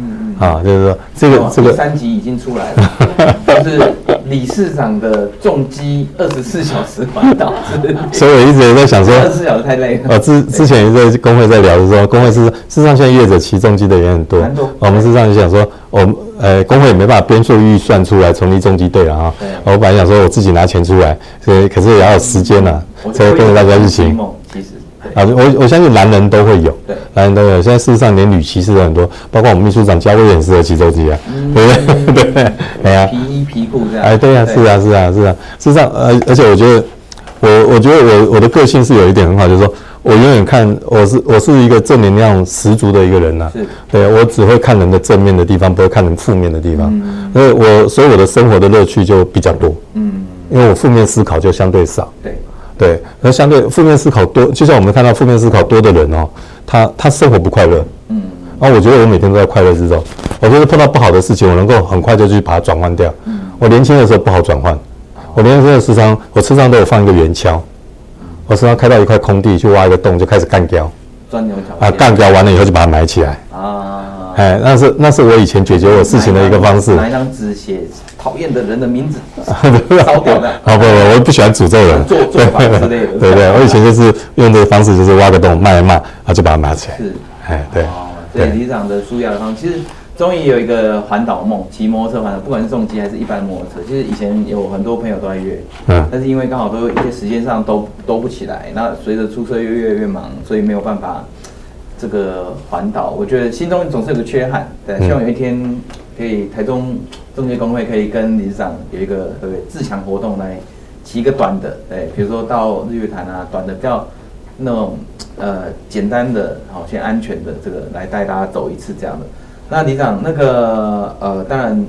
啊，就是说这个这个三集已经出来了，就是理事长的重击二十四小时环岛。所以我一直也在想说，二十四小时太累了。呃，之之前也在工会在聊的时候，工会是事实上现在业者骑重机的也很多。我们事实上就想说，我们。呃，工会也没办法编数预算出来成立重机队了啊。我本来想说我自己拿钱出来，所以可是也要有时间呐，才会跟着大家一起。啊，我我相信男人都会有，男人都有。现在事实上连女骑士都很多，包括我们秘书长嘉威也是骑重机啊，对不对？对对，哎呀，皮衣皮裤这样。哎，对呀，是啊，是啊，是啊。事实上，呃，而且我觉得，我我觉得我我的个性是有一点很好，就是说。我永远看我是我是一个正能量十足的一个人呐、对我只会看人的正面的地方，不会看人负面的地方，嗯、所以我所以我的生活的乐趣就比较多，嗯，因为我负面思考就相对少，对对，那相对负面思考多，就像我们看到负面思考多的人哦，他他生活不快乐，嗯，然后我觉得我每天都在快乐之中，我觉得碰到不好的事情，我能够很快就去把它转换掉，嗯，我年轻的时候不好转换，我年轻的时候我车上都有放一个圆锹。我时常开到一块空地去挖一个洞，就开始干掉，钻牛角啊！干掉完了以后就把它埋起来啊！哎，那是那是我以前解决我事情的一个方式。拿一张纸写讨厌的人的名字，烧掉的。啊不不，我不喜欢诅咒人，做做法之类的。对对，我以前就是用这个方式，就是挖个洞，骂一骂，然后就把它拿起来。是，哎对。对，理事长的舒压的方式，其实。终于有一个环岛梦，骑摩托车环岛，不管是重机还是一般摩托车，其实以前有很多朋友都在约，嗯，但是因为刚好都一些时间上都都不起来，那随着出车越越来越忙，所以没有办法这个环岛。我觉得心中总是有个缺憾，对，希望有一天可以台中中介工会可以跟理事长有一个对不对自强活动来骑一个短的，对，比如说到日月潭啊，短的比较那种呃简单的，好先安全的这个来带大家走一次这样的。那理事长，那个呃，当然，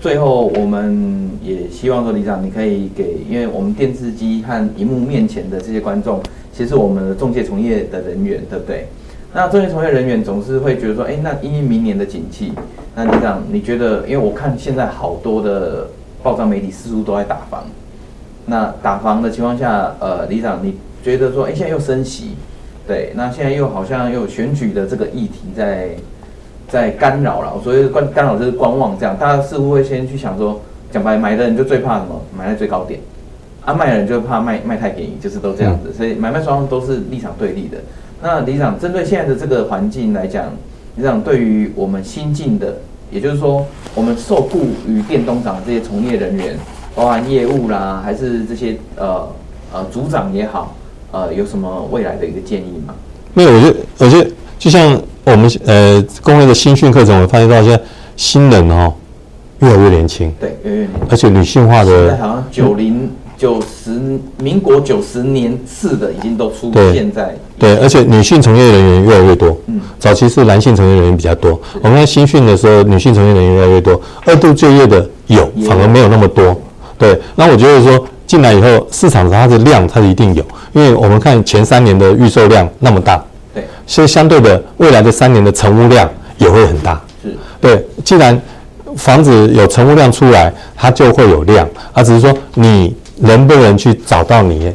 最后我们也希望说，理事长你可以给，因为我们电视机和荧幕面前的这些观众，其实我们的仲介从业的人员，对不对？那仲介从业人员总是会觉得说，哎，那因为明年的景气，那理事长你觉得？因为我看现在好多的报章媒体似乎都在打房，那打房的情况下，呃，李长你觉得说，哎，现在又升息，对，那现在又好像又有选举的这个议题在。在干扰了，所以干干扰就是观望这样，大家似乎会先去想说，讲白买的人就最怕什么？买在最高点，啊，卖的人就怕卖卖太便宜，就是都这样子，所以买卖双方都是立场对立的。那李长针对现在的这个环境来讲，理事长对于我们新进的，也就是说我们受雇于电动厂这些从业人员，包含业务啦，还是这些呃呃组长也好，呃，有什么未来的一个建议吗？没有，我觉得我觉得就像我们呃工会的新训课程，我发现到现在新人哦越来越年轻，对，越来越年轻，而且女性化的，现在好像九零九十民国九十年次的已经都出现在对，而且女性从业人员越来越多，嗯，早期是男性从业人员比较多，我们在新训的时候，女性从业人员越来越多，二度就业的有，反而没有那么多，对，那我觉得说。进来以后，市场它的量它一定有，因为我们看前三年的预售量那么大，对，所以相对的未来的三年的成屋量也会很大，是。对。既然房子有成屋量出来，它就会有量，它只是说你能不能去找到你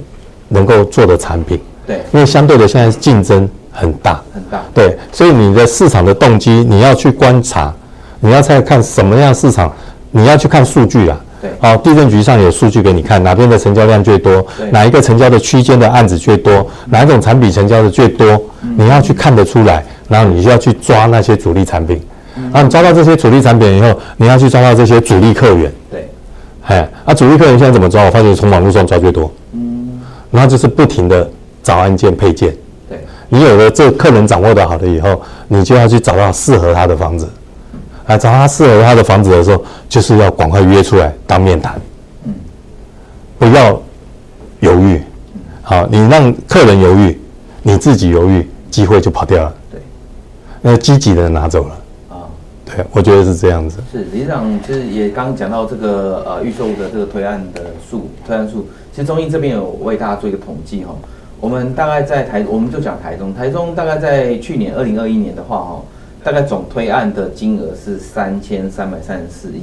能够做的产品，对，因为相对的现在竞争很大，很大，对，所以你的市场的动机你要去观察，你要再看什么样市场，你要去看数据啊。好，地震局上有数据给你看，哪边的成交量最多，哪一个成交的区间的案子最多，哪一种产品成交的最多，你要去看得出来，然后你就要去抓那些主力产品，然后你抓到这些主力产品以后，你要去抓到这些主力客源。对，哎，啊，主力客源现在怎么抓？我发现从网络上抓最多。嗯，然后就是不停的找案件配件。对，你有了这客人掌握的好了以后，你就要去找到适合他的房子。啊找他适合他的房子的时候，就是要赶快约出来当面谈，嗯，不要犹豫，好，你让客人犹豫，你自己犹豫，机会就跑掉了，对，那积极的人拿走了，啊，对，我觉得是这样子。是，理事长其实也刚刚讲到这个呃预售的这个推案的数推案数，其实中英这边有为大家做一个统计哈，我们大概在台，我们就讲台中，台中大概在去年二零二一年的话哈。大概总推案的金额是三千三百三十四亿，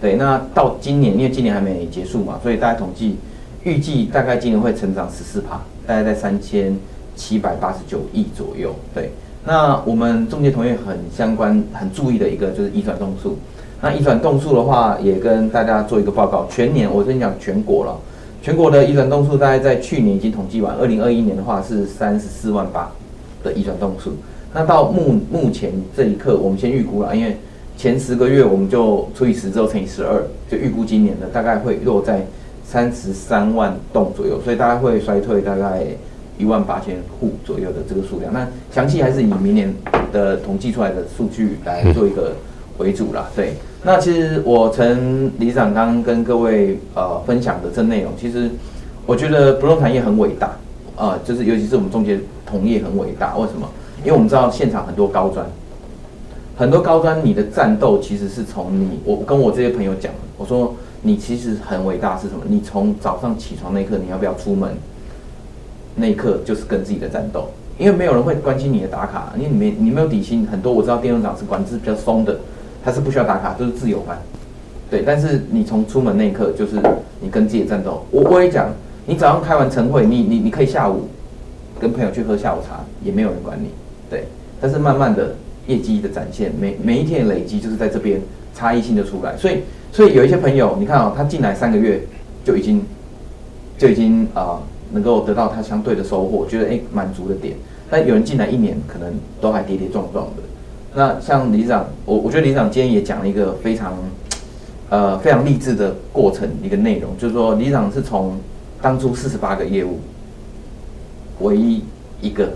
对，那到今年，因为今年还没结束嘛，所以大家统计预计大概今年会成长十四趴，大概在三千七百八十九亿左右，对。那我们中介同业很相关、很注意的一个就是移转栋数，那移转栋数的话，也跟大家做一个报告，全年我跟你讲全国了，全国的移转栋数大概在去年已经统计完，二零二一年的话是三十四万八的移转栋数。那到目目前这一刻，我们先预估了，因为前十个月我们就除以十之后乘以十二，就预估今年的大概会落在三十三万栋左右，所以大概会衰退大概一万八千户左右的这个数量。那详细还是以明年的统计出来的数据来做一个为主啦。对，那其实我陈理事长刚跟各位呃分享的这内容，其实我觉得不动产业很伟大、呃，就是尤其是我们中介同业很伟大，为什么？因为我们知道现场很多高专，很多高专，你的战斗其实是从你，我跟我这些朋友讲，我说你其实很伟大是什么？你从早上起床那一刻，你要不要出门？那一刻就是跟自己的战斗，因为没有人会关心你的打卡，因为你没你没有底薪，很多我知道电动厂是管制比较松的，他是不需要打卡，就是自由班，对。但是你从出门那一刻，就是你跟自己战斗。我我也讲，你早上开完晨会，你你你可以下午跟朋友去喝下午茶，也没有人管你。对，但是慢慢的业绩的展现，每每一天累积就是在这边差异性的出来，所以所以有一些朋友，你看啊、哦，他进来三个月就已经就已经啊、能够得到他相对的收获，觉得哎满足的点，但有人进来一年可能都还跌跌撞撞的。那像李长，我我觉得李长今天也讲了一个非常呃非常励志的过程一个内容，就是说李长是从当初四十八个业务唯一一个。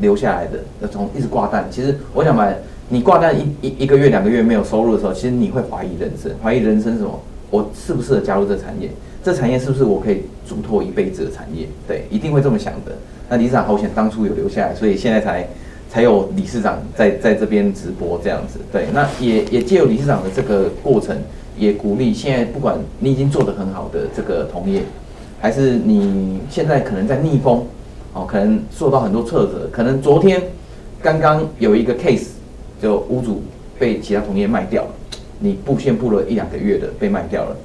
留下来的，要从一直挂单。其实我想买，你挂单一一一个月、两个月没有收入的时候，其实你会怀疑人生，怀疑人生什么？我适不适合加入这产业？这产业是不是我可以嘱托一辈子的产业？对，一定会这么想的。那李长好险，当初有留下来，所以现在才才有理事长在在这边直播这样子。对，那也也借由理事长的这个过程，也鼓励现在不管你已经做得很好的这个同业，还是你现在可能在逆风。哦，可能受到很多挫折，可能昨天刚刚有一个 case，就屋主被其他同业卖掉了，你布线布了一两个月的被卖掉了，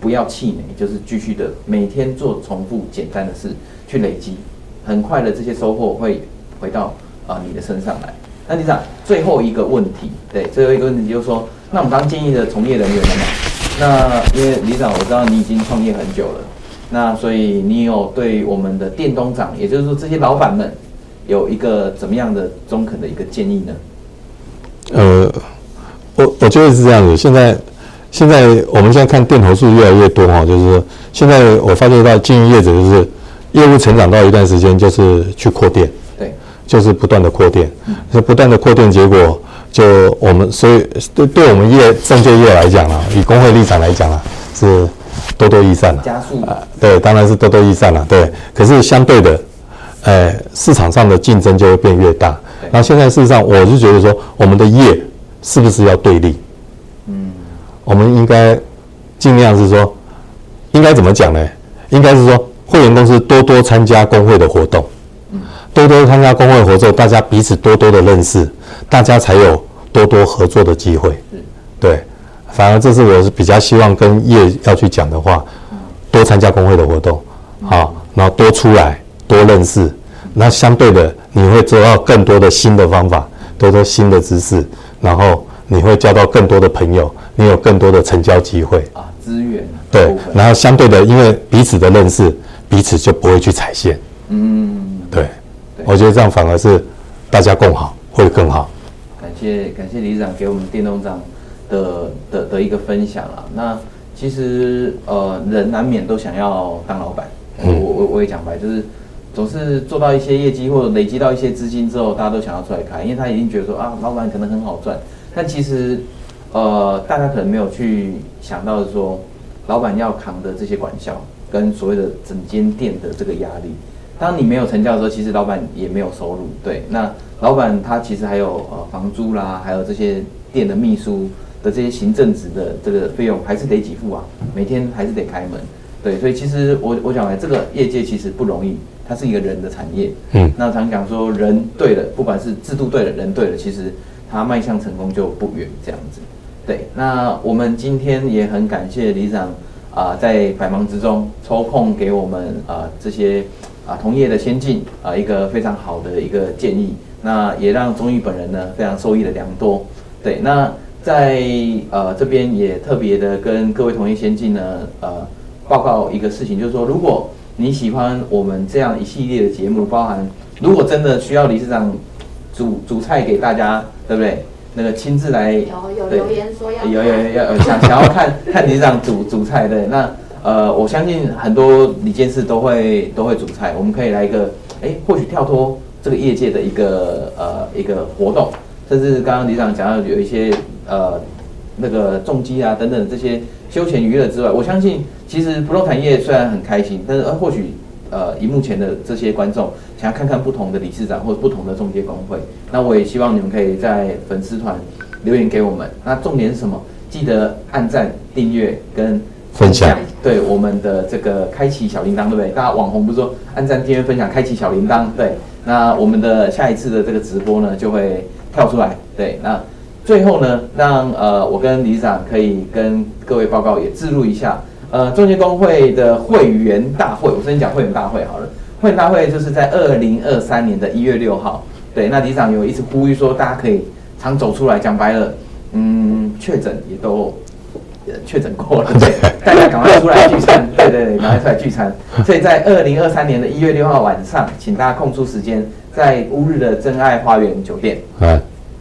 不要气馁，就是继续的每天做重复简单的事去累积，很快的这些收获会回到啊、你的身上来。那理事长最后一个问题，对，最后一个问题就是说，那我们刚建议的从业人员了嘛？那因为理事长我知道你已经创业很久了。那所以你有对我们的店东长，也就是说这些老板们，有一个怎么样的中肯的一个建议呢？呃，我我觉得是这样子。现在现在我们现在看店头数越来越多哈，就是现在我发觉到经营业者就是业务成长到一段时间就是去扩店，就是不断的扩店，是、嗯、不断的扩店，结果就我们所以对对我们业证券业来讲啊，以工会立场来讲啊，是。多多益善了，加速啊，对，当然是多多益善了，对。可是相对的，呃，市场上的竞争就会变越大。然后现在事实上，我是觉得说，我们的业是不是要对立？嗯，我们应该尽量是说，应该怎么讲呢？应该是说，会员公司多多参加工会的活动，嗯，多多参加工会活动，大家彼此多多的认识，大家才有多多合作的机会。嗯，对。反而这是我是比较希望跟业要去讲的话，多参加工会的活动，好，然后多出来多认识，那相对的你会得到更多的新的方法，多多新的知识，然后你会交到更多的朋友，你有更多的成交机会。啊，资源对，然后相对的，因为彼此的认识，彼此就不会去踩线，嗯，对，我觉得这样反而是大家共好会更好。感谢感谢理事长给我们电动长。的的的一个分享啊，那其实呃人难免都想要当老板，我我我也讲白，就是总是做到一些业绩或者累积到一些资金之后，大家都想要出来开，因为他已经觉得说啊老板可能很好赚，但其实呃大家可能没有去想到的说，老板要扛的这些管销跟所谓的整间店的这个压力，当你没有成交的时候，其实老板也没有收入，对，那老板他其实还有呃房租啦，还有这些店的秘书。的这些行政职的这个费用还是得给付啊，每天还是得开门，对，所以其实我我讲来，这个业界其实不容易，它是一个人的产业，嗯，那常讲说人对了，不管是制度对了，人对了，其实它迈向成功就不远这样子，对，那我们今天也很感谢李长啊，在百忙之中抽空给我们啊这些啊同业的先进啊一个非常好的一个建议，那也让宗毅本人呢非常受益的良多，对，那。在呃这边也特别的跟各位同业先进呢呃报告一个事情，就是说如果你喜欢我们这样一系列的节目，包含如果真的需要理事长煮煮菜给大家，对不对？那个亲自来有有留言说要有有要想想要看看理事长煮煮菜对，那呃我相信很多李监事都会都会煮菜，我们可以来一个哎或许跳脱这个业界的一个呃一个活动。甚至刚刚理事长讲到有一些呃那个重机啊等等这些休闲娱乐之外，我相信其实不动产业虽然很开心，但是呃或许呃以目前的这些观众想要看看不同的理事长或者不同的仲介工会，那我也希望你们可以在粉丝团留言给我们。那重点是什么？记得按赞、订阅跟分享，对我们的这个开启小铃铛，对不对？大家网红不是说按赞、订阅、分享、开启小铃铛？对，那我们的下一次的这个直播呢就会。跳出来，对，那最后呢，让呃我跟理事长可以跟各位报告也置入一下，呃，中介工会的会员大会，我先讲会员大会好了，会员大会就是在二零二三年的一月六号，对，那理事长有一直呼吁说，大家可以常走出来，讲白了，嗯，确诊也都确诊过了，对，大家赶快出来聚餐，对对对，赶快出来聚餐，所以在二零二三年的一月六号晚上，请大家空出时间。在乌日的真爱花园酒店，嗯，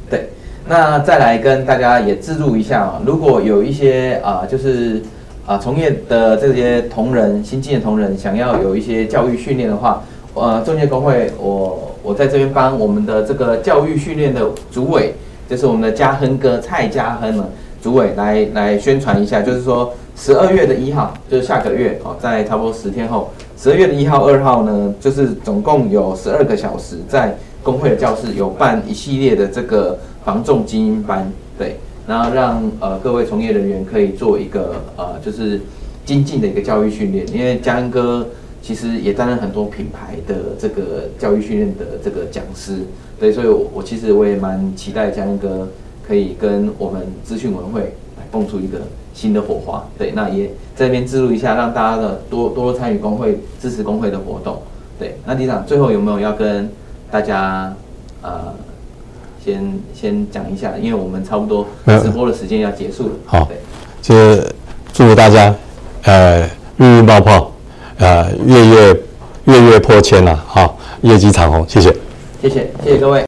对，那再来跟大家也自助一下啊，如果有一些啊，就是啊，从业的这些同仁，新进的同仁，想要有一些教育训练的话，呃，中介工会，我我在这边帮我们的这个教育训练的主委，就是我们的嘉亨哥蔡嘉亨呢，主委来来宣传一下，就是说十二月的一号，就是下个月哦，在差不多十天后。十二月的一号、二号呢，就是总共有十二个小时，在工会的教室有办一系列的这个防重精英班，对，然后让呃各位从业人员可以做一个呃就是精进的一个教育训练，因为嘉恩哥其实也担任很多品牌的这个教育训练的这个讲师，对，所以我我其实我也蛮期待嘉恩哥可以跟我们资讯文会来蹦出一个。新的火花，对，那也在这边记录一下，让大家的多多参与工会，支持工会的活动，对。那李长最后有没有要跟大家呃，先先讲一下，因为我们差不多直播的时间要结束了。好，对，就祝福大家呃，日运爆炮，呃月月月月破千了，好，业绩长虹，谢谢，谢谢，谢谢各位。